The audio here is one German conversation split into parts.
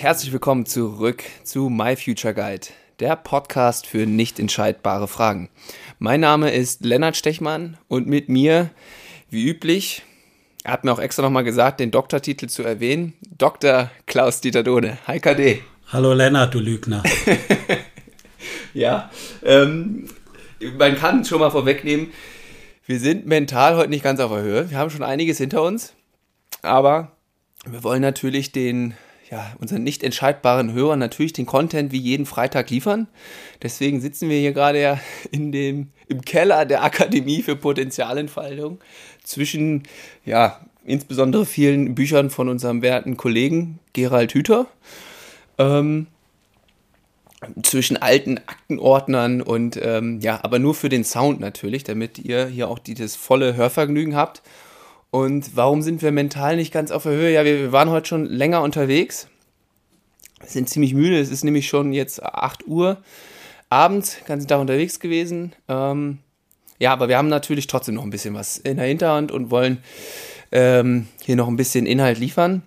Herzlich willkommen zurück zu My Future Guide, der Podcast für nicht entscheidbare Fragen. Mein Name ist Lennart Stechmann und mit mir, wie üblich, er hat mir auch extra nochmal gesagt, den Doktortitel zu erwähnen, Dr. Klaus Dieter Dode. Hi KD. Hallo Lennart, du Lügner. ja, ähm, man kann schon mal vorwegnehmen, wir sind mental heute nicht ganz auf der Höhe. Wir haben schon einiges hinter uns, aber wir wollen natürlich den, ja, unseren nicht entscheidbaren Hörern natürlich den Content wie jeden Freitag liefern. Deswegen sitzen wir hier gerade ja in dem, im Keller der Akademie für Potenzialentfaltung zwischen, ja, insbesondere vielen Büchern von unserem werten Kollegen Gerald Hüther. Ähm, zwischen alten Aktenordnern und ähm, ja, aber nur für den Sound natürlich, damit ihr hier auch dieses volle Hörvergnügen habt. Und warum sind wir mental nicht ganz auf der Höhe? Ja, wir, wir waren heute schon länger unterwegs, sind ziemlich müde. Es ist nämlich schon jetzt 8 Uhr abends, ganzen Tag unterwegs gewesen. Ähm, ja, aber wir haben natürlich trotzdem noch ein bisschen was in der Hinterhand und wollen ähm, hier noch ein bisschen Inhalt liefern.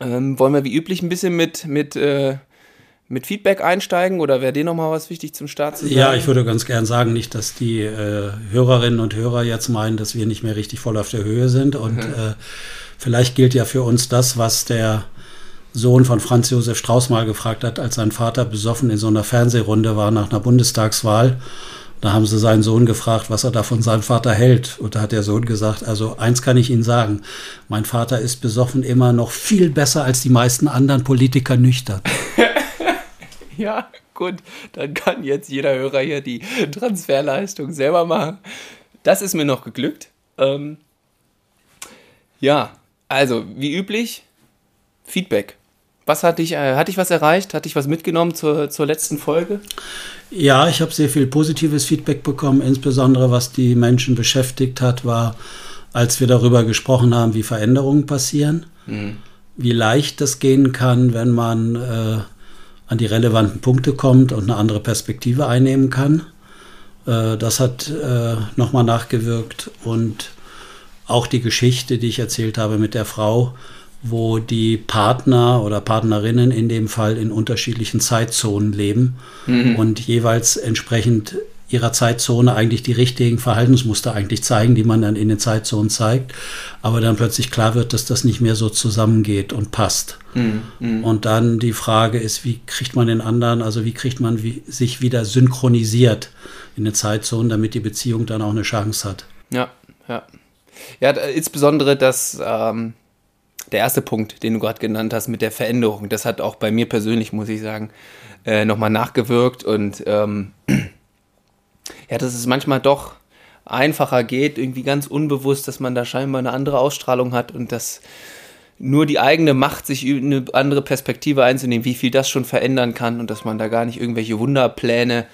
Ähm, wollen wir wie üblich ein bisschen mit, mit äh, mit Feedback einsteigen oder wäre dir nochmal was wichtig zum Start zu sagen? Ja, ich würde ganz gern sagen, nicht, dass die äh, Hörerinnen und Hörer jetzt meinen, dass wir nicht mehr richtig voll auf der Höhe sind. Und mhm. äh, vielleicht gilt ja für uns das, was der Sohn von Franz Josef Strauß mal gefragt hat, als sein Vater besoffen in so einer Fernsehrunde war nach einer Bundestagswahl. Da haben sie seinen Sohn gefragt, was er da von seinem Vater hält. Und da hat der Sohn gesagt, also eins kann ich Ihnen sagen, mein Vater ist besoffen immer noch viel besser als die meisten anderen Politiker nüchtern. Ja, gut, dann kann jetzt jeder Hörer hier die Transferleistung selber machen. Das ist mir noch geglückt. Ähm, ja, also wie üblich, Feedback. Was hat dich, äh, hat dich was erreicht? Hat dich was mitgenommen zur, zur letzten Folge? Ja, ich habe sehr viel positives Feedback bekommen. Insbesondere was die Menschen beschäftigt hat, war, als wir darüber gesprochen haben, wie Veränderungen passieren, mhm. wie leicht das gehen kann, wenn man äh, an die relevanten Punkte kommt und eine andere Perspektive einnehmen kann. Äh, das hat äh, nochmal nachgewirkt und auch die Geschichte, die ich erzählt habe mit der Frau, wo die Partner oder Partnerinnen in dem Fall in unterschiedlichen Zeitzonen leben mhm. und jeweils entsprechend ihrer Zeitzone eigentlich die richtigen Verhaltensmuster eigentlich zeigen, die man dann in den Zeitzonen zeigt, aber dann plötzlich klar wird, dass das nicht mehr so zusammengeht und passt. Mhm. Und dann die Frage ist, wie kriegt man den anderen, also wie kriegt man wie, sich wieder synchronisiert in den Zeitzonen, damit die Beziehung dann auch eine Chance hat. Ja, ja. Ja, insbesondere das, ähm, der erste Punkt, den du gerade genannt hast mit der Veränderung, das hat auch bei mir persönlich, muss ich sagen, äh, nochmal nachgewirkt und ähm, ja, dass es manchmal doch einfacher geht, irgendwie ganz unbewusst, dass man da scheinbar eine andere Ausstrahlung hat und dass nur die eigene Macht, sich eine andere Perspektive einzunehmen, wie viel das schon verändern kann und dass man da gar nicht irgendwelche Wunderpläne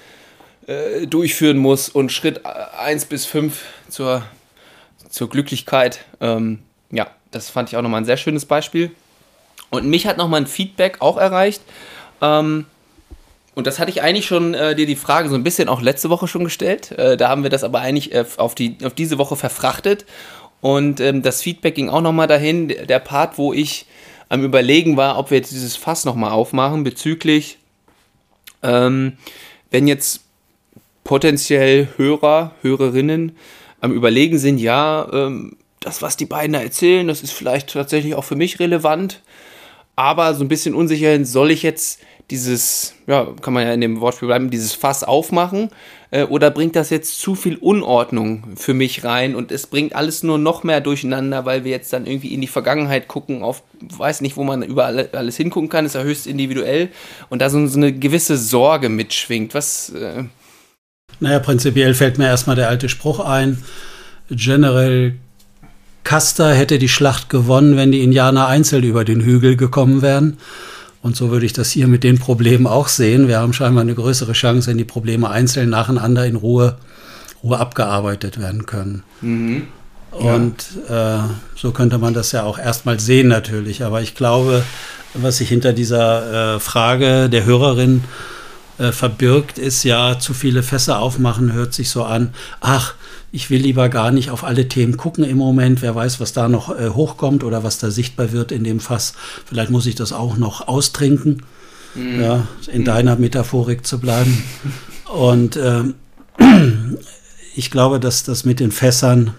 äh, durchführen muss und Schritt 1 bis 5 zur, zur Glücklichkeit. Ähm, ja, das fand ich auch nochmal ein sehr schönes Beispiel. Und mich hat nochmal ein Feedback auch erreicht. Ähm, und das hatte ich eigentlich schon äh, dir die Frage so ein bisschen auch letzte Woche schon gestellt. Äh, da haben wir das aber eigentlich äh, auf, die, auf diese Woche verfrachtet. Und ähm, das Feedback ging auch nochmal dahin. Der Part, wo ich am Überlegen war, ob wir jetzt dieses Fass nochmal aufmachen bezüglich, ähm, wenn jetzt potenziell Hörer, Hörerinnen am Überlegen sind, ja, ähm, das, was die beiden da erzählen, das ist vielleicht tatsächlich auch für mich relevant. Aber so ein bisschen unsicher, soll ich jetzt dieses, ja, kann man ja in dem Wortspiel bleiben, dieses Fass aufmachen? Äh, oder bringt das jetzt zu viel Unordnung für mich rein und es bringt alles nur noch mehr durcheinander, weil wir jetzt dann irgendwie in die Vergangenheit gucken, auf, weiß nicht, wo man überall alles hingucken kann, ist ja höchst individuell und da so, so eine gewisse Sorge mitschwingt. Was. Äh naja, prinzipiell fällt mir erstmal der alte Spruch ein. General Custer hätte die Schlacht gewonnen, wenn die Indianer einzeln über den Hügel gekommen wären. Und so würde ich das hier mit den Problemen auch sehen. Wir haben scheinbar eine größere Chance, wenn die Probleme einzeln nacheinander in Ruhe, Ruhe abgearbeitet werden können. Mhm. Und äh, so könnte man das ja auch erstmal sehen natürlich. Aber ich glaube, was sich hinter dieser äh, Frage der Hörerin äh, verbirgt, ist ja zu viele Fässer aufmachen, hört sich so an, ach, ich will lieber gar nicht auf alle Themen gucken im Moment. Wer weiß, was da noch äh, hochkommt oder was da sichtbar wird in dem Fass. Vielleicht muss ich das auch noch austrinken, mhm. ja, in mhm. deiner Metaphorik zu bleiben. Und ähm, ich glaube, dass das mit den Fässern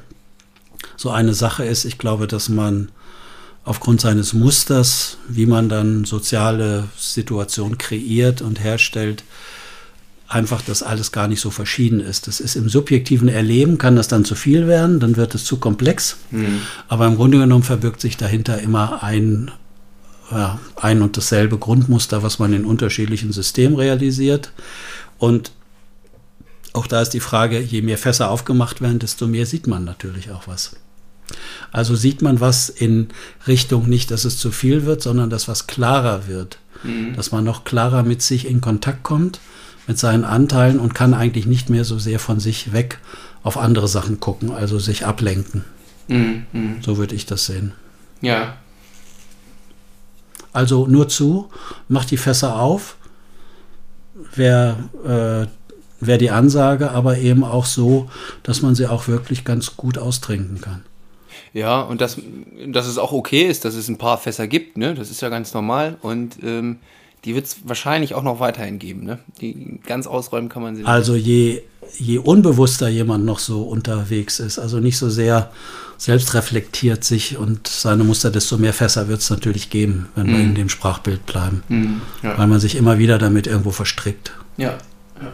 so eine Sache ist. Ich glaube, dass man aufgrund seines Musters, wie man dann soziale Situationen kreiert und herstellt, einfach das alles gar nicht so verschieden ist. Das ist im subjektiven Erleben, kann das dann zu viel werden, dann wird es zu komplex. Mhm. Aber im Grunde genommen verbirgt sich dahinter immer ein, ja, ein und dasselbe Grundmuster, was man in unterschiedlichen Systemen realisiert. Und auch da ist die Frage, je mehr Fässer aufgemacht werden, desto mehr sieht man natürlich auch was. Also sieht man was in Richtung nicht, dass es zu viel wird, sondern dass was klarer wird. Mhm. Dass man noch klarer mit sich in Kontakt kommt mit seinen Anteilen und kann eigentlich nicht mehr so sehr von sich weg auf andere Sachen gucken, also sich ablenken. Mhm, mh. So würde ich das sehen. Ja. Also nur zu, macht die Fässer auf, wäre äh, wär die Ansage, aber eben auch so, dass man sie auch wirklich ganz gut austrinken kann. Ja, und dass, dass es auch okay ist, dass es ein paar Fässer gibt, ne? Das ist ja ganz normal. Und ähm, die wird es wahrscheinlich auch noch weiterhin geben. Ne? Die ganz ausräumen kann man sie nicht. Also je, je unbewusster jemand noch so unterwegs ist, also nicht so sehr selbst reflektiert sich und seine Muster, desto mehr Fässer wird es natürlich geben, wenn mm. wir mhm. in dem Sprachbild bleiben. Mm, ja. Weil man sich immer wieder damit irgendwo verstrickt. Ja. ja.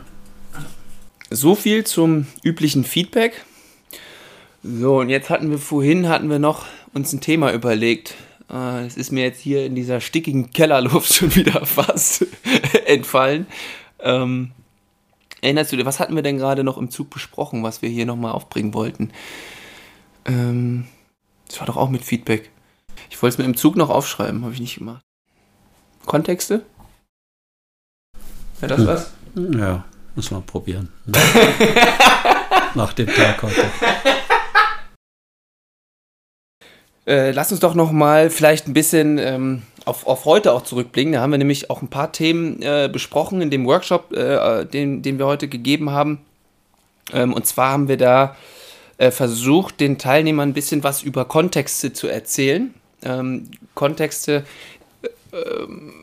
So viel zum üblichen Feedback. So, und jetzt hatten wir vorhin hatten wir noch uns ein Thema überlegt. Äh, es ist mir jetzt hier in dieser stickigen Kellerluft schon wieder fast entfallen. Ähm, erinnerst du dir, was hatten wir denn gerade noch im Zug besprochen, was wir hier nochmal aufbringen wollten? Ähm, das war doch auch mit Feedback. Ich wollte es mir im Zug noch aufschreiben, habe ich nicht gemacht. Kontexte? Ja, das hm. was? Ja, muss man probieren. Nach dem Tag heute. Äh, lass uns doch noch mal vielleicht ein bisschen ähm, auf, auf heute auch zurückblicken. Da haben wir nämlich auch ein paar Themen äh, besprochen in dem Workshop, äh, den, den wir heute gegeben haben. Ähm, und zwar haben wir da äh, versucht, den Teilnehmern ein bisschen was über Kontexte zu erzählen. Ähm, Kontexte, äh, ähm,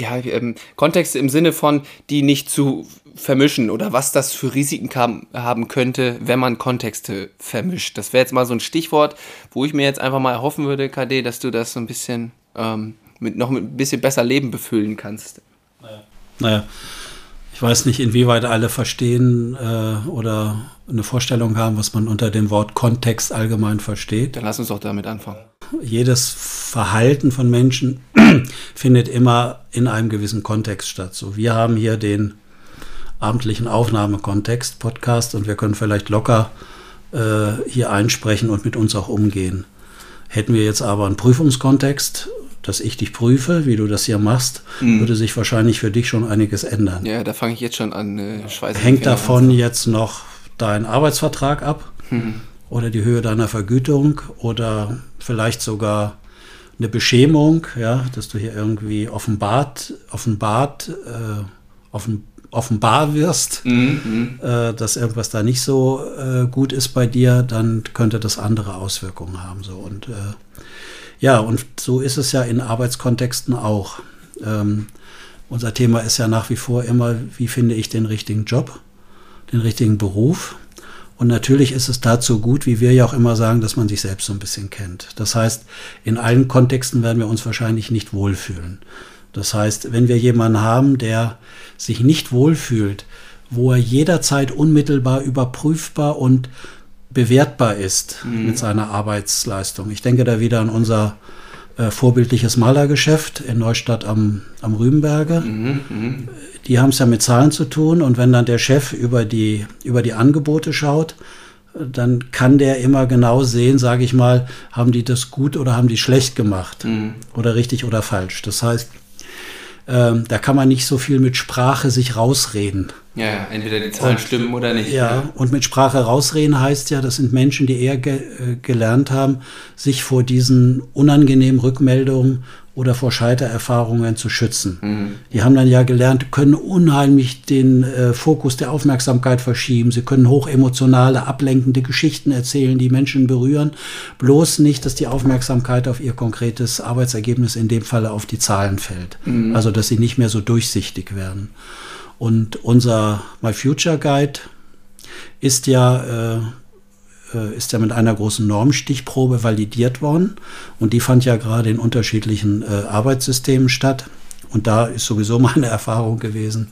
ja, ähm, Kontexte im Sinne von, die nicht zu vermischen oder was das für Risiken kam, haben könnte, wenn man Kontexte vermischt. Das wäre jetzt mal so ein Stichwort, wo ich mir jetzt einfach mal erhoffen würde, KD, dass du das so ein bisschen ähm, mit noch mit ein bisschen besser Leben befüllen kannst. Naja. naja. Ich weiß nicht, inwieweit alle verstehen äh, oder eine Vorstellung haben, was man unter dem Wort Kontext allgemein versteht. Dann lass uns doch damit anfangen. Jedes Verhalten von Menschen findet immer in einem gewissen Kontext statt. So, wir haben hier den abendlichen Aufnahmekontext, Podcast, und wir können vielleicht locker äh, hier einsprechen und mit uns auch umgehen. Hätten wir jetzt aber einen Prüfungskontext, dass ich dich prüfe, wie du das hier machst, mhm. würde sich wahrscheinlich für dich schon einiges ändern. Ja, da fange ich jetzt schon an. Äh, Hängt davon jetzt noch dein Arbeitsvertrag ab mhm. oder die Höhe deiner Vergütung oder vielleicht sogar eine Beschämung, ja, dass du hier irgendwie offenbart, offenbart, äh, offen, offenbar wirst, mhm. äh, dass irgendwas da nicht so äh, gut ist bei dir, dann könnte das andere Auswirkungen haben. So. Und äh, ja, und so ist es ja in Arbeitskontexten auch. Ähm, unser Thema ist ja nach wie vor immer, wie finde ich den richtigen Job, den richtigen Beruf. Und natürlich ist es dazu gut, wie wir ja auch immer sagen, dass man sich selbst so ein bisschen kennt. Das heißt, in allen Kontexten werden wir uns wahrscheinlich nicht wohlfühlen. Das heißt, wenn wir jemanden haben, der sich nicht wohlfühlt, wo er jederzeit unmittelbar überprüfbar und bewertbar ist mhm. mit seiner Arbeitsleistung. Ich denke da wieder an unser äh, vorbildliches Malergeschäft in Neustadt am, am Rübenberge. Mhm, mh. Die haben es ja mit Zahlen zu tun und wenn dann der Chef über die, über die Angebote schaut, dann kann der immer genau sehen, sage ich mal, haben die das gut oder haben die schlecht gemacht mhm. oder richtig oder falsch. Das heißt, ähm, da kann man nicht so viel mit Sprache sich rausreden. Ja, entweder die Zahlen und, stimmen oder nicht. Ja, ja, und mit Sprache rausreden heißt ja, das sind Menschen, die eher ge äh, gelernt haben, sich vor diesen unangenehmen Rückmeldungen oder vor Scheitererfahrungen zu schützen. Mhm. Die haben dann ja gelernt, können unheimlich den äh, Fokus der Aufmerksamkeit verschieben. Sie können hochemotionale, ablenkende Geschichten erzählen, die Menschen berühren. Bloß nicht, dass die Aufmerksamkeit auf ihr konkretes Arbeitsergebnis, in dem Falle auf die Zahlen fällt. Mhm. Also, dass sie nicht mehr so durchsichtig werden. Und unser My Future Guide ist ja äh, äh, ist ja mit einer großen Normstichprobe validiert worden. Und die fand ja gerade in unterschiedlichen äh, Arbeitssystemen statt. Und da ist sowieso meine Erfahrung gewesen,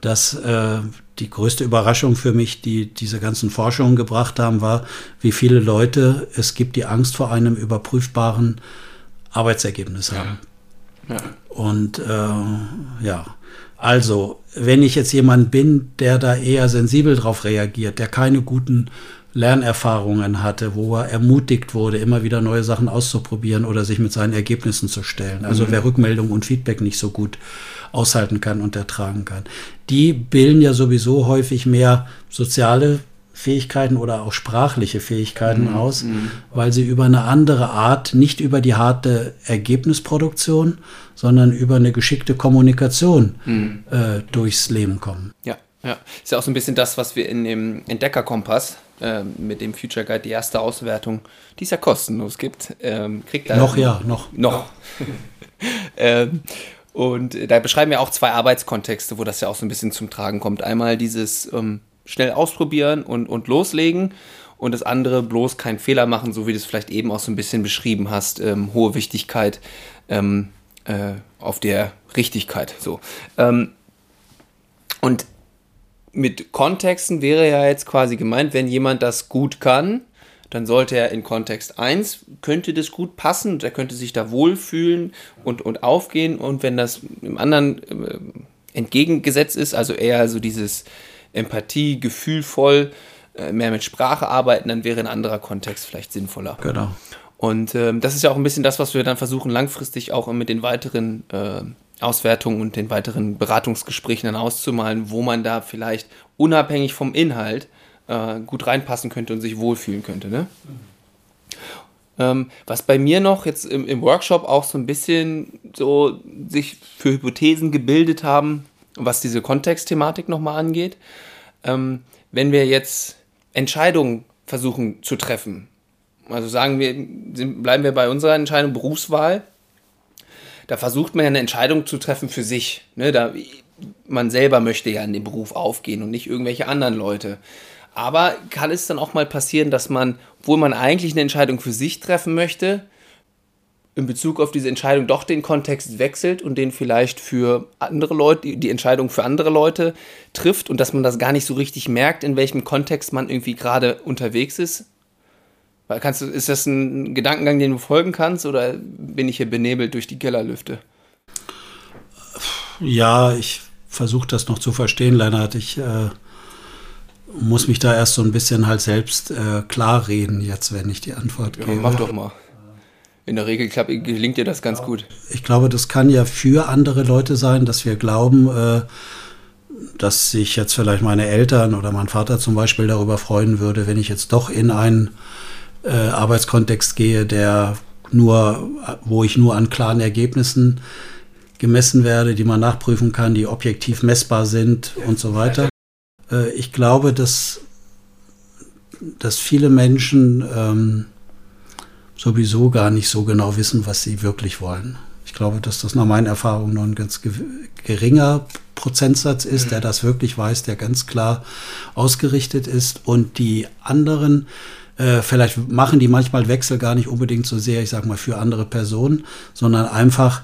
dass äh, die größte Überraschung für mich, die diese ganzen Forschungen gebracht haben, war, wie viele Leute es gibt, die Angst vor einem überprüfbaren Arbeitsergebnis haben. Ja. Ja. Und äh, ja, also, wenn ich jetzt jemand bin, der da eher sensibel drauf reagiert, der keine guten Lernerfahrungen hatte, wo er ermutigt wurde, immer wieder neue Sachen auszuprobieren oder sich mit seinen Ergebnissen zu stellen. Also mhm. wer Rückmeldung und Feedback nicht so gut aushalten kann und ertragen kann. Die bilden ja sowieso häufig mehr soziale Fähigkeiten oder auch sprachliche Fähigkeiten mhm. aus, mhm. weil sie über eine andere Art, nicht über die harte Ergebnisproduktion, sondern über eine geschickte Kommunikation mhm. äh, durchs Leben kommen. Ja, ja. Ist ja auch so ein bisschen das, was wir in dem Entdeckerkompass ähm, mit dem Future Guide die erste Auswertung, die es ja kostenlos gibt, ähm, kriegt er. Noch, ja, noch. Noch. ähm, und da beschreiben wir auch zwei Arbeitskontexte, wo das ja auch so ein bisschen zum Tragen kommt. Einmal dieses ähm, schnell ausprobieren und, und loslegen und das andere bloß keinen Fehler machen, so wie du es vielleicht eben auch so ein bisschen beschrieben hast. Ähm, hohe Wichtigkeit ähm, äh, auf der Richtigkeit. So. Ähm, und mit Kontexten wäre ja jetzt quasi gemeint, wenn jemand das gut kann, dann sollte er in Kontext 1, könnte das gut passen, er könnte sich da wohlfühlen und, und aufgehen und wenn das im anderen äh, entgegengesetzt ist, also eher so dieses Empathie, gefühlvoll, äh, mehr mit Sprache arbeiten, dann wäre ein anderer Kontext vielleicht sinnvoller. Genau. Und ähm, das ist ja auch ein bisschen das, was wir dann versuchen, langfristig auch mit den weiteren äh, Auswertungen und den weiteren Beratungsgesprächen dann auszumalen, wo man da vielleicht unabhängig vom Inhalt äh, gut reinpassen könnte und sich wohlfühlen könnte. Ne? Mhm. Ähm, was bei mir noch jetzt im, im, Workshop auch so ein bisschen so sich für Hypothesen gebildet haben, was diese Kontextthematik nochmal angeht. Ähm, wenn wir jetzt Entscheidungen versuchen zu treffen, also sagen wir, bleiben wir bei unserer Entscheidung Berufswahl, da versucht man ja eine Entscheidung zu treffen für sich. Ne? Da, man selber möchte ja in den Beruf aufgehen und nicht irgendwelche anderen Leute. Aber kann es dann auch mal passieren, dass man, obwohl man eigentlich eine Entscheidung für sich treffen möchte, in Bezug auf diese Entscheidung doch den Kontext wechselt und den vielleicht für andere Leute, die Entscheidung für andere Leute trifft und dass man das gar nicht so richtig merkt, in welchem Kontext man irgendwie gerade unterwegs ist? Kannst du, ist das ein Gedankengang, den du folgen kannst, oder bin ich hier benebelt durch die Kellerlüfte? Ja, ich versuche das noch zu verstehen, Lennart. Ich äh, muss mich da erst so ein bisschen halt selbst äh, klar reden, jetzt, wenn ich die Antwort ja, gebe. Mach doch mal. In der Regel glaub, gelingt dir das ganz gut. Ich glaube, das kann ja für andere Leute sein, dass wir glauben, äh, dass sich jetzt vielleicht meine Eltern oder mein Vater zum Beispiel darüber freuen würde, wenn ich jetzt doch in einen äh, Arbeitskontext gehe, der nur, wo ich nur an klaren Ergebnissen gemessen werde, die man nachprüfen kann, die objektiv messbar sind und so weiter. Äh, ich glaube, dass, dass viele Menschen ähm, sowieso gar nicht so genau wissen, was sie wirklich wollen. Ich glaube, dass das nach meinen Erfahrungen nur ein ganz geringer Prozentsatz ist, der das wirklich weiß, der ganz klar ausgerichtet ist. Und die anderen, äh, vielleicht machen die manchmal Wechsel gar nicht unbedingt so sehr, ich sag mal, für andere Personen, sondern einfach,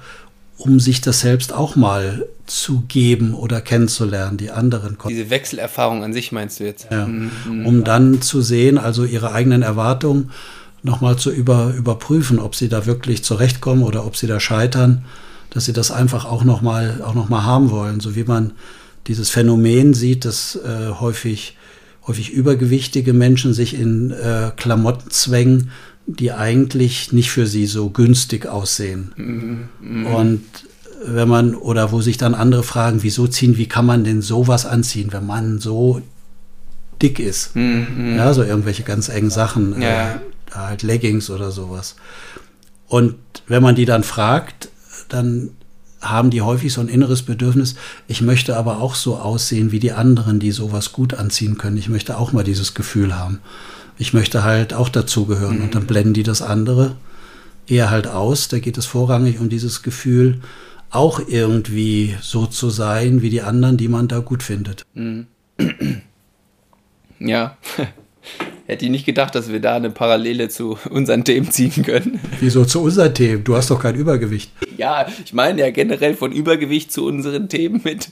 um sich das selbst auch mal zu geben oder kennenzulernen, die anderen. Diese Wechselerfahrung an sich meinst du jetzt? Ja. Mhm. mhm. Um dann zu sehen, also ihre eigenen Erwartungen nochmal zu über, überprüfen, ob sie da wirklich zurechtkommen oder ob sie da scheitern, dass sie das einfach auch nochmal auch noch mal haben wollen, so wie man dieses Phänomen sieht, dass äh, häufig häufig übergewichtige Menschen sich in äh, Klamotten zwängen, die eigentlich nicht für sie so günstig aussehen. Mhm, mh. Und wenn man, oder wo sich dann andere fragen, wieso ziehen, wie kann man denn sowas anziehen, wenn man so dick ist? Mhm, ja, so irgendwelche ganz engen Sachen, ja. äh, halt Leggings oder sowas. Und wenn man die dann fragt, dann haben die häufig so ein inneres Bedürfnis, ich möchte aber auch so aussehen wie die anderen, die sowas gut anziehen können. Ich möchte auch mal dieses Gefühl haben. Ich möchte halt auch dazugehören. Mhm. Und dann blenden die das andere eher halt aus. Da geht es vorrangig um dieses Gefühl, auch irgendwie so zu sein wie die anderen, die man da gut findet. Mhm. Ja. Hätte ich nicht gedacht, dass wir da eine Parallele zu unseren Themen ziehen können. Wieso zu unseren Themen? Du hast doch kein Übergewicht. Ja, ich meine ja generell von Übergewicht zu unseren Themen mit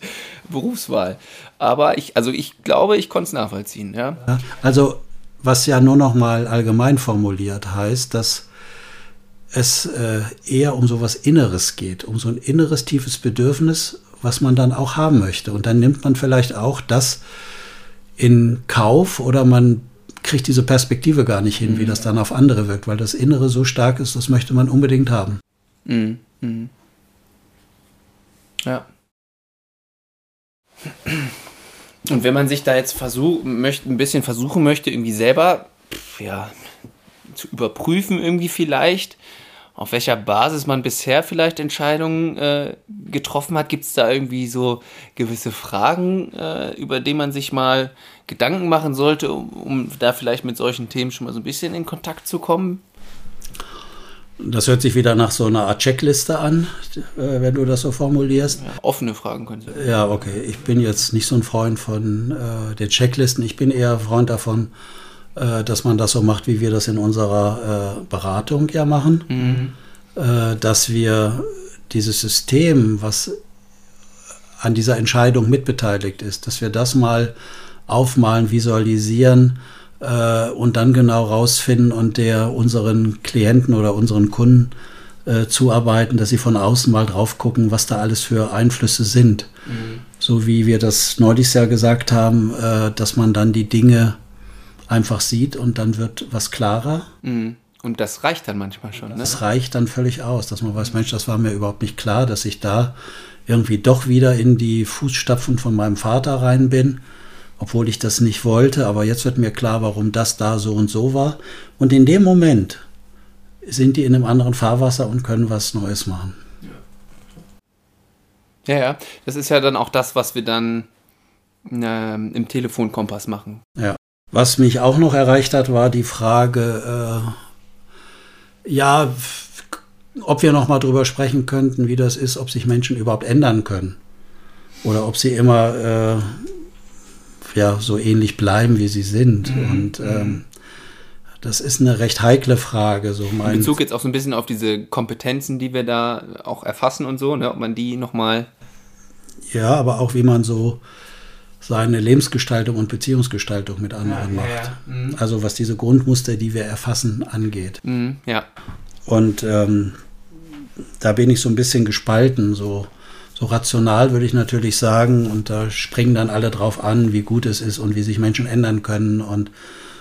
Berufswahl. Aber ich, also ich glaube, ich konnte es nachvollziehen, ja. Also, was ja nur noch mal allgemein formuliert heißt, dass es äh, eher um so was Inneres geht, um so ein inneres, tiefes Bedürfnis, was man dann auch haben möchte. Und dann nimmt man vielleicht auch das in Kauf oder man kriegt diese Perspektive gar nicht hin, mhm. wie das dann auf andere wirkt, weil das Innere so stark ist, das möchte man unbedingt haben. Mhm. Mhm. Ja. Und wenn man sich da jetzt versuchen möchte, ein bisschen versuchen möchte, irgendwie selber ja, zu überprüfen, irgendwie vielleicht, auf welcher Basis man bisher vielleicht Entscheidungen äh, getroffen hat. Gibt es da irgendwie so gewisse Fragen, äh, über die man sich mal Gedanken machen sollte, um, um, da vielleicht mit solchen Themen schon mal so ein bisschen in Kontakt zu kommen? Das hört sich wieder nach so einer Art Checkliste an, äh, wenn du das so formulierst. Ja, offene Fragen können Sie. Ja, okay. Ich bin jetzt nicht so ein Freund von äh, den Checklisten. Ich bin eher Freund davon, äh, dass man das so macht, wie wir das in unserer äh, Beratung ja machen, mhm. äh, dass wir dieses System, was an dieser Entscheidung mitbeteiligt ist, dass wir das mal aufmalen, visualisieren äh, und dann genau rausfinden und der unseren Klienten oder unseren Kunden äh, zuarbeiten, dass sie von außen mal drauf gucken, was da alles für Einflüsse sind. Mhm. So wie wir das neulich ja gesagt haben, äh, dass man dann die Dinge einfach sieht und dann wird was klarer. Mhm. Und das reicht dann manchmal schon. Ne? Das reicht dann völlig aus, dass man weiß, Mensch, das war mir überhaupt nicht klar, dass ich da irgendwie doch wieder in die Fußstapfen von meinem Vater rein bin, obwohl ich das nicht wollte. Aber jetzt wird mir klar, warum das da so und so war. Und in dem Moment sind die in einem anderen Fahrwasser und können was Neues machen. Ja, ja. Das ist ja dann auch das, was wir dann äh, im Telefonkompass machen. Ja. Was mich auch noch erreicht hat, war die Frage, äh, ja, ob wir noch mal drüber sprechen könnten, wie das ist, ob sich Menschen überhaupt ändern können oder ob sie immer äh, ja so ähnlich bleiben, wie sie sind. Mhm. Und ähm, das ist eine recht heikle Frage. So mein In Bezug jetzt auch so ein bisschen auf diese Kompetenzen, die wir da auch erfassen und so, ne, ob man die noch mal ja, aber auch wie man so seine Lebensgestaltung und Beziehungsgestaltung mit anderen ja, macht. Ja, ja. Mhm. Also was diese Grundmuster, die wir erfassen, angeht. Mhm, ja. Und ähm, da bin ich so ein bisschen gespalten. So, so rational würde ich natürlich sagen, und da springen dann alle drauf an, wie gut es ist und wie sich Menschen ändern können und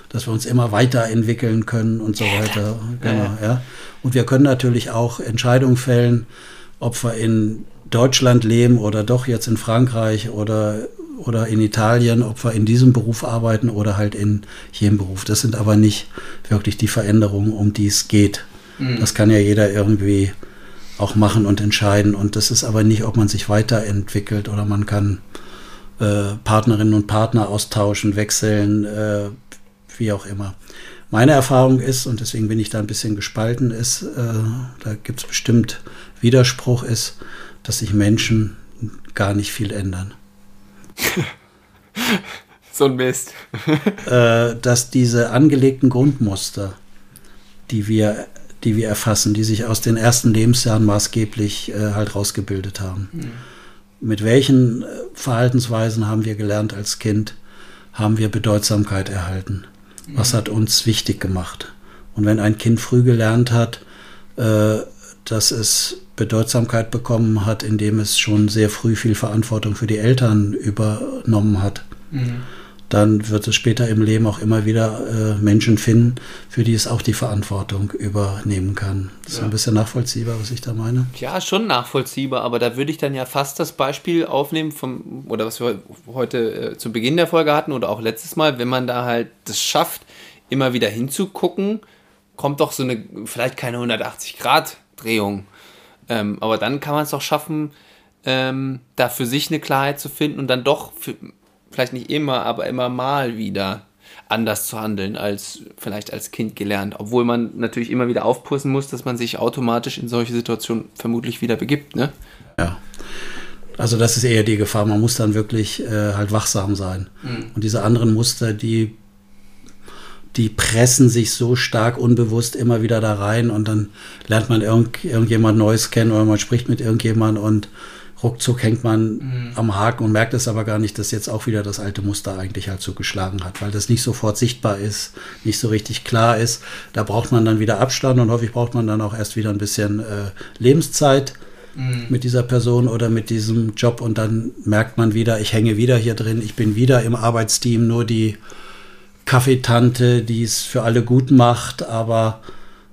dass wir uns immer weiterentwickeln können und so weiter. Genau, ja. Und wir können natürlich auch Entscheidungen fällen, ob wir in Deutschland leben oder doch jetzt in Frankreich oder oder in Italien, ob wir in diesem Beruf arbeiten oder halt in jedem Beruf. Das sind aber nicht wirklich die Veränderungen, um die es geht. Mhm. Das kann ja jeder irgendwie auch machen und entscheiden. Und das ist aber nicht, ob man sich weiterentwickelt oder man kann äh, Partnerinnen und Partner austauschen, wechseln, äh, wie auch immer. Meine Erfahrung ist, und deswegen bin ich da ein bisschen gespalten, ist, äh, da gibt es bestimmt Widerspruch, ist, dass sich Menschen gar nicht viel ändern. so ein Mist. äh, dass diese angelegten Grundmuster, die wir, die wir erfassen, die sich aus den ersten Lebensjahren maßgeblich äh, halt rausgebildet haben. Mhm. Mit welchen äh, Verhaltensweisen haben wir gelernt als Kind? Haben wir Bedeutsamkeit erhalten? Mhm. Was hat uns wichtig gemacht? Und wenn ein Kind früh gelernt hat, äh, dass es Bedeutsamkeit bekommen hat, indem es schon sehr früh viel Verantwortung für die Eltern übernommen hat. Mhm. Dann wird es später im Leben auch immer wieder äh, Menschen finden, für die es auch die Verantwortung übernehmen kann. Das ist ja. ein bisschen nachvollziehbar, was ich da meine. Ja, schon nachvollziehbar, aber da würde ich dann ja fast das Beispiel aufnehmen, vom, oder was wir heute äh, zu Beginn der Folge hatten oder auch letztes Mal, wenn man da halt das schafft, immer wieder hinzugucken, kommt doch so eine, vielleicht keine 180 Grad Drehung Ähm, aber dann kann man es doch schaffen, ähm, da für sich eine Klarheit zu finden und dann doch, für, vielleicht nicht immer, aber immer mal wieder anders zu handeln als vielleicht als Kind gelernt. Obwohl man natürlich immer wieder aufpassen muss, dass man sich automatisch in solche Situationen vermutlich wieder begibt. Ne? Ja. Also das ist eher die Gefahr. Man muss dann wirklich äh, halt wachsam sein. Mhm. Und diese anderen Muster, die die pressen sich so stark unbewusst immer wieder da rein und dann lernt man irgend, irgendjemand Neues kennen oder man spricht mit irgendjemand und ruckzuck hängt man mhm. am Haken und merkt es aber gar nicht, dass jetzt auch wieder das alte Muster eigentlich halt zugeschlagen hat, weil das nicht sofort sichtbar ist, nicht so richtig klar ist. Da braucht man dann wieder Abstand und häufig braucht man dann auch erst wieder ein bisschen äh, Lebenszeit mhm. mit dieser Person oder mit diesem Job und dann merkt man wieder, ich hänge wieder hier drin, ich bin wieder im Arbeitsteam, nur die Kaffeetante, die es für alle gut macht, aber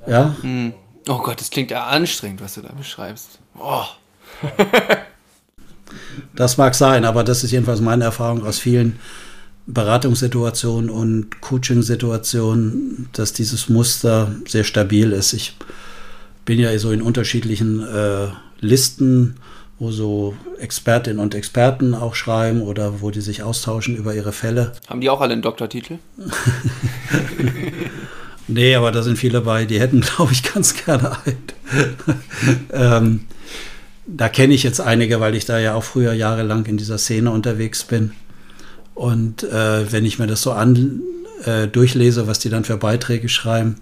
ja. Mhm. Oh Gott, das klingt ja anstrengend, was du da beschreibst. Oh. Das mag sein, aber das ist jedenfalls meine Erfahrung aus vielen Beratungssituationen und Coaching-Situationen, dass dieses Muster sehr stabil ist. Ich bin ja so in unterschiedlichen äh, Listen, wo so Expertinnen und Experten auch schreiben oder wo die sich austauschen über ihre Fälle. Haben die auch alle einen Doktortitel? nee, aber da sind viele bei, die hätten, glaube ich, ganz gerne einen. ähm, da kenne ich jetzt einige, weil ich da ja auch früher jahrelang in dieser Szene unterwegs bin. Und äh, wenn ich mir das so an äh, durchlese, was die dann für Beiträge schreiben,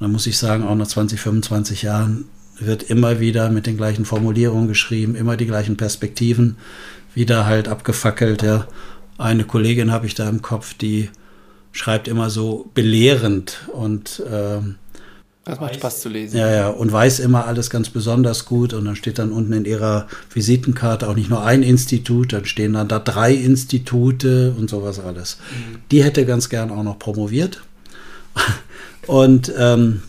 dann muss ich sagen, auch nach 20, 25 Jahren wird immer wieder mit den gleichen Formulierungen geschrieben, immer die gleichen Perspektiven, wieder halt abgefackelt. Ja. Eine Kollegin habe ich da im Kopf, die schreibt immer so belehrend und ähm, das macht Spaß zu lesen. Ja, ja, und weiß immer alles ganz besonders gut. Und dann steht dann unten in ihrer Visitenkarte auch nicht nur ein Institut, dann stehen dann da drei Institute und sowas alles. Mhm. Die hätte ganz gern auch noch promoviert. Und ähm,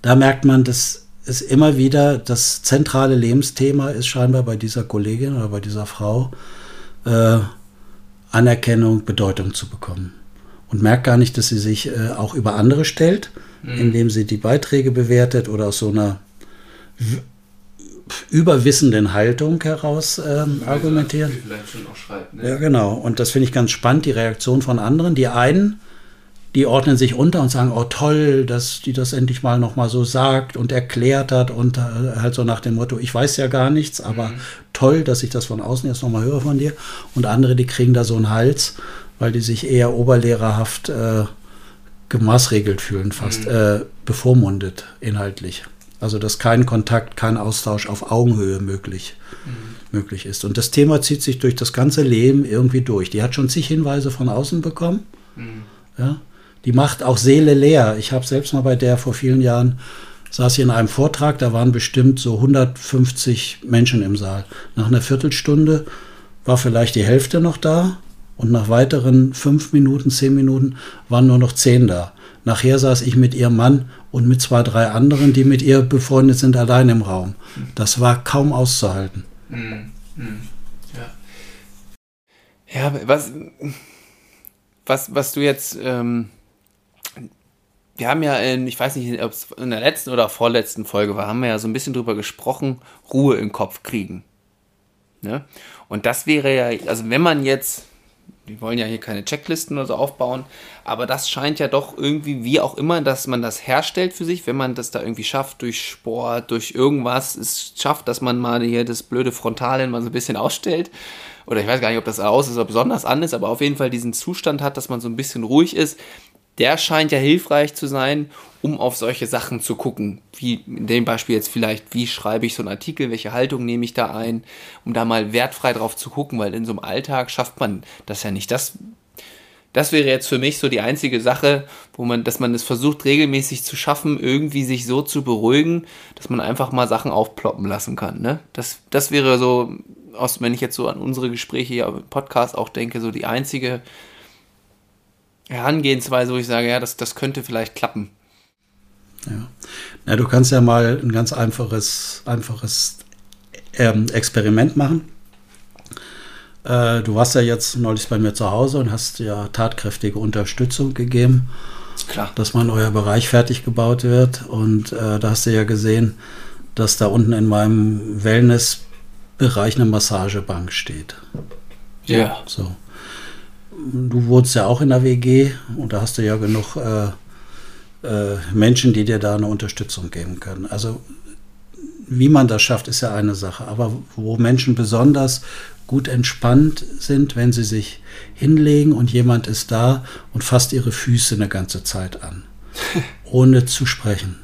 da merkt man, dass es immer wieder das zentrale Lebensthema ist, scheinbar bei dieser Kollegin oder bei dieser Frau, äh, Anerkennung, Bedeutung zu bekommen. Und merkt gar nicht, dass sie sich äh, auch über andere stellt mhm. indem sie die Beiträge bewertet oder aus so einer überwissenden Haltung heraus ähm, argumentiert. Schreibt, ne? Ja, genau. Und das finde ich ganz spannend, die Reaktion von anderen. Die einen, die ordnen sich unter und sagen, oh toll, dass die das endlich mal nochmal so sagt und erklärt hat und äh, halt so nach dem Motto, ich weiß ja gar nichts, aber mhm. toll, dass ich das von außen jetzt nochmal höre von dir. Und andere, die kriegen da so einen Hals, weil die sich eher oberlehrerhaft äh, gemaßregelt fühlen, fast mhm. äh, bevormundet inhaltlich. Also dass kein Kontakt, kein Austausch auf Augenhöhe möglich, mhm. möglich ist. Und das Thema zieht sich durch das ganze Leben irgendwie durch. Die hat schon zig Hinweise von außen bekommen. Mhm. Ja? Die macht auch Seele leer. Ich habe selbst mal bei der vor vielen Jahren saß hier in einem Vortrag, da waren bestimmt so 150 Menschen im Saal. Nach einer Viertelstunde war vielleicht die Hälfte noch da und nach weiteren fünf Minuten, zehn Minuten waren nur noch zehn da. Nachher saß ich mit ihrem Mann und mit zwei, drei anderen, die mit ihr befreundet sind, allein im Raum. Das war kaum auszuhalten. Mhm. Mhm. Ja. ja, was, was, was du jetzt, ähm, wir haben ja, in, ich weiß nicht, ob es in der letzten oder vorletzten Folge war, haben wir ja so ein bisschen drüber gesprochen, Ruhe im Kopf kriegen. Ne? Und das wäre ja, also wenn man jetzt die wollen ja hier keine Checklisten oder so aufbauen, aber das scheint ja doch irgendwie, wie auch immer, dass man das herstellt für sich, wenn man das da irgendwie schafft, durch Sport, durch irgendwas, es schafft, dass man mal hier das blöde Frontalen mal so ein bisschen ausstellt. Oder ich weiß gar nicht, ob das aus ist oder besonders an ist, aber auf jeden Fall diesen Zustand hat, dass man so ein bisschen ruhig ist der scheint ja hilfreich zu sein, um auf solche Sachen zu gucken. Wie in dem Beispiel jetzt vielleicht, wie schreibe ich so einen Artikel, welche Haltung nehme ich da ein, um da mal wertfrei drauf zu gucken, weil in so einem Alltag schafft man das ja nicht. Das, das wäre jetzt für mich so die einzige Sache, wo man, dass man es versucht, regelmäßig zu schaffen, irgendwie sich so zu beruhigen, dass man einfach mal Sachen aufploppen lassen kann. Ne? Das, das wäre so, wenn ich jetzt so an unsere Gespräche hier im Podcast auch denke, so die einzige Herangehensweise, wo ich sage, ja, das, das könnte vielleicht klappen. Ja. Na, du kannst ja mal ein ganz einfaches, einfaches ähm, Experiment machen. Äh, du warst ja jetzt neulich bei mir zu Hause und hast ja tatkräftige Unterstützung gegeben, Klar. dass mal ein neuer Bereich fertig gebaut wird. Und äh, da hast du ja gesehen, dass da unten in meinem Wellnessbereich eine Massagebank steht. Ja. So. Du wohnst ja auch in der WG und da hast du ja genug äh, äh, Menschen, die dir da eine Unterstützung geben können. Also wie man das schafft, ist ja eine Sache. Aber wo Menschen besonders gut entspannt sind, wenn sie sich hinlegen und jemand ist da und fasst ihre Füße eine ganze Zeit an, ohne zu sprechen.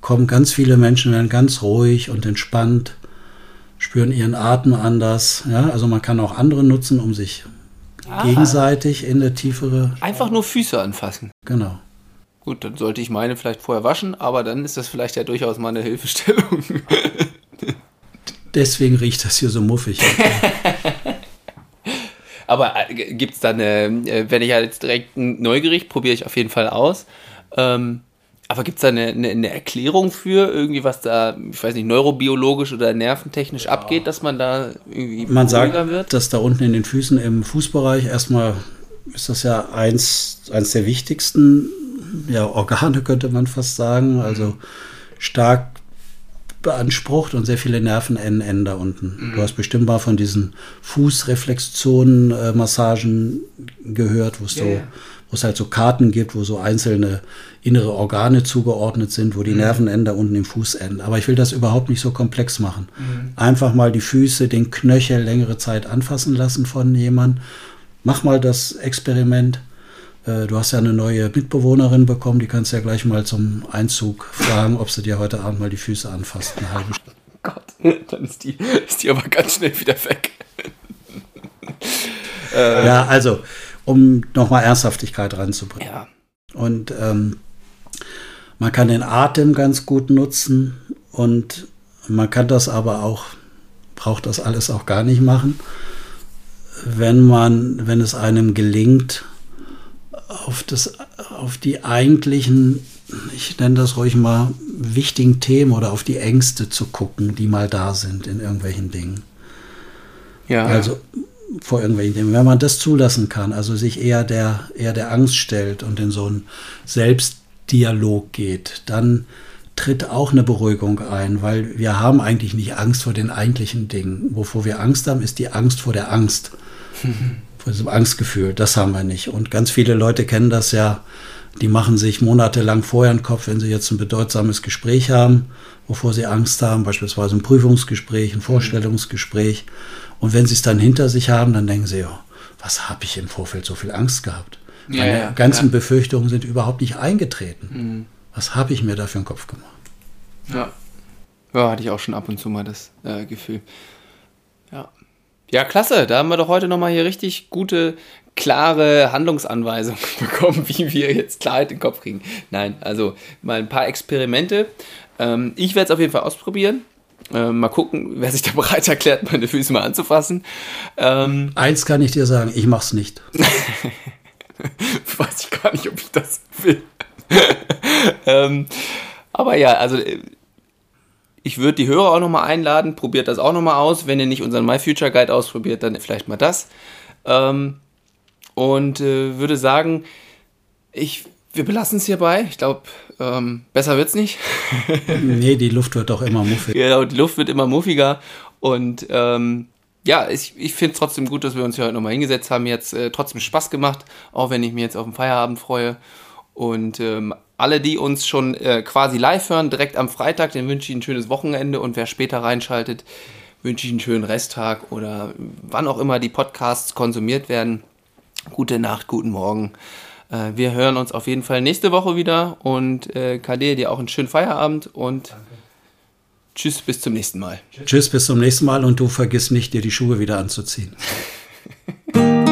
Kommen ganz viele Menschen, werden ganz ruhig und entspannt, spüren ihren Atem anders. Ja, also man kann auch andere nutzen, um sich ah. gegenseitig in der tiefere. Einfach nur Füße anfassen. Genau. Gut, dann sollte ich meine vielleicht vorher waschen, aber dann ist das vielleicht ja durchaus mal eine Hilfestellung. Deswegen riecht das hier so muffig. aber äh, gibt es da eine, äh, wenn ich jetzt direkt neugierig, probiere ich auf jeden Fall aus. Ähm, aber gibt es da eine, eine, eine, Erklärung für irgendwie, was da, ich weiß nicht, neurobiologisch oder nerventechnisch ja. abgeht, dass man da irgendwie Man sagt, wird? dass da unten in den Füßen im Fußbereich erstmal ist das ja eins, eins der wichtigsten ja, Organe, könnte man fast sagen. Also stark beansprucht und sehr viele Nervenenden da unten. Mhm. Du hast bestimmt mal von diesen Fußreflexionen, äh, gehört, wo es yeah. so, wo es halt so Karten gibt, wo so einzelne innere Organe zugeordnet sind, wo die mhm. Nervenenden unten im Fuß enden. Aber ich will das überhaupt nicht so komplex machen. Mhm. Einfach mal die Füße, den Knöchel längere Zeit anfassen lassen von jemandem. Mach mal das Experiment äh, du hast ja eine neue Mitbewohnerin bekommen, die kannst ja gleich mal zum Einzug fragen, ob sie dir heute Abend mal die Füße anfasst. Eine halbe oh Gott, dann ist die, ist die aber ganz schnell wieder weg. äh, ja, also, um nochmal Ernsthaftigkeit reinzubringen. Ja. Und ähm, man kann den Atem ganz gut nutzen und man kann das aber auch, braucht das alles auch gar nicht machen, wenn man, wenn es einem gelingt, auf, das, auf die eigentlichen, ich nenne das ruhig mal, wichtigen Themen oder auf die Ängste zu gucken, die mal da sind in irgendwelchen Dingen. Ja. Also vor irgendwelchen Dingen. Wenn man das zulassen kann, also sich eher der, eher der Angst stellt und in so einen Selbstdialog geht, dann tritt auch eine Beruhigung ein, weil wir haben eigentlich nicht Angst vor den eigentlichen Dingen. Wovor wir Angst haben, ist die Angst vor der Angst. vor diesem Angstgefühl. Das haben wir nicht. Und ganz viele Leute kennen das ja. Die machen sich monatelang vorher einen Kopf, wenn sie jetzt ein bedeutsames Gespräch haben, wovor sie Angst haben, beispielsweise ein Prüfungsgespräch, ein Vorstellungsgespräch. Und wenn sie es dann hinter sich haben, dann denken sie, oh, was habe ich im Vorfeld so viel Angst gehabt? Meine ja, ja, ganzen ja. Befürchtungen sind überhaupt nicht eingetreten. Mhm. Was habe ich mir da für einen Kopf gemacht? Ja. Ja, hatte ich auch schon ab und zu mal das äh, Gefühl. Ja. Ja, klasse. Da haben wir doch heute nochmal hier richtig gute, klare Handlungsanweisungen bekommen, wie wir jetzt Klarheit in den Kopf kriegen. Nein, also mal ein paar Experimente. Ähm, ich werde es auf jeden Fall ausprobieren. Ähm, mal gucken, wer sich da bereit erklärt, meine Füße mal anzufassen. Ähm, Eins kann ich dir sagen, ich mach's nicht. Weiß ich gar nicht, ob ich das will. ähm, aber ja, also äh, ich würde die Hörer auch nochmal einladen, probiert das auch nochmal aus. Wenn ihr nicht unseren My Future Guide ausprobiert, dann vielleicht mal das. Ähm, und äh, würde sagen, ich, wir belassen es hierbei. Ich glaube, ähm, besser es nicht. nee, die Luft wird doch immer muffiger. Genau, die Luft wird immer muffiger. Und ähm, ja, ich, ich finde es trotzdem gut, dass wir uns hier heute nochmal hingesetzt haben. Jetzt äh, trotzdem Spaß gemacht, auch wenn ich mich jetzt auf den Feierabend freue. Und ähm, alle, die uns schon äh, quasi live hören, direkt am Freitag, den wünsche ich ein schönes Wochenende und wer später reinschaltet, wünsche ich einen schönen Resttag oder wann auch immer die Podcasts konsumiert werden. Gute Nacht, guten Morgen. Äh, wir hören uns auf jeden Fall nächste Woche wieder und äh, KD, dir auch einen schönen Feierabend und Danke. tschüss, bis zum nächsten Mal. Tschüss, bis zum nächsten Mal und du vergiss nicht, dir die Schuhe wieder anzuziehen.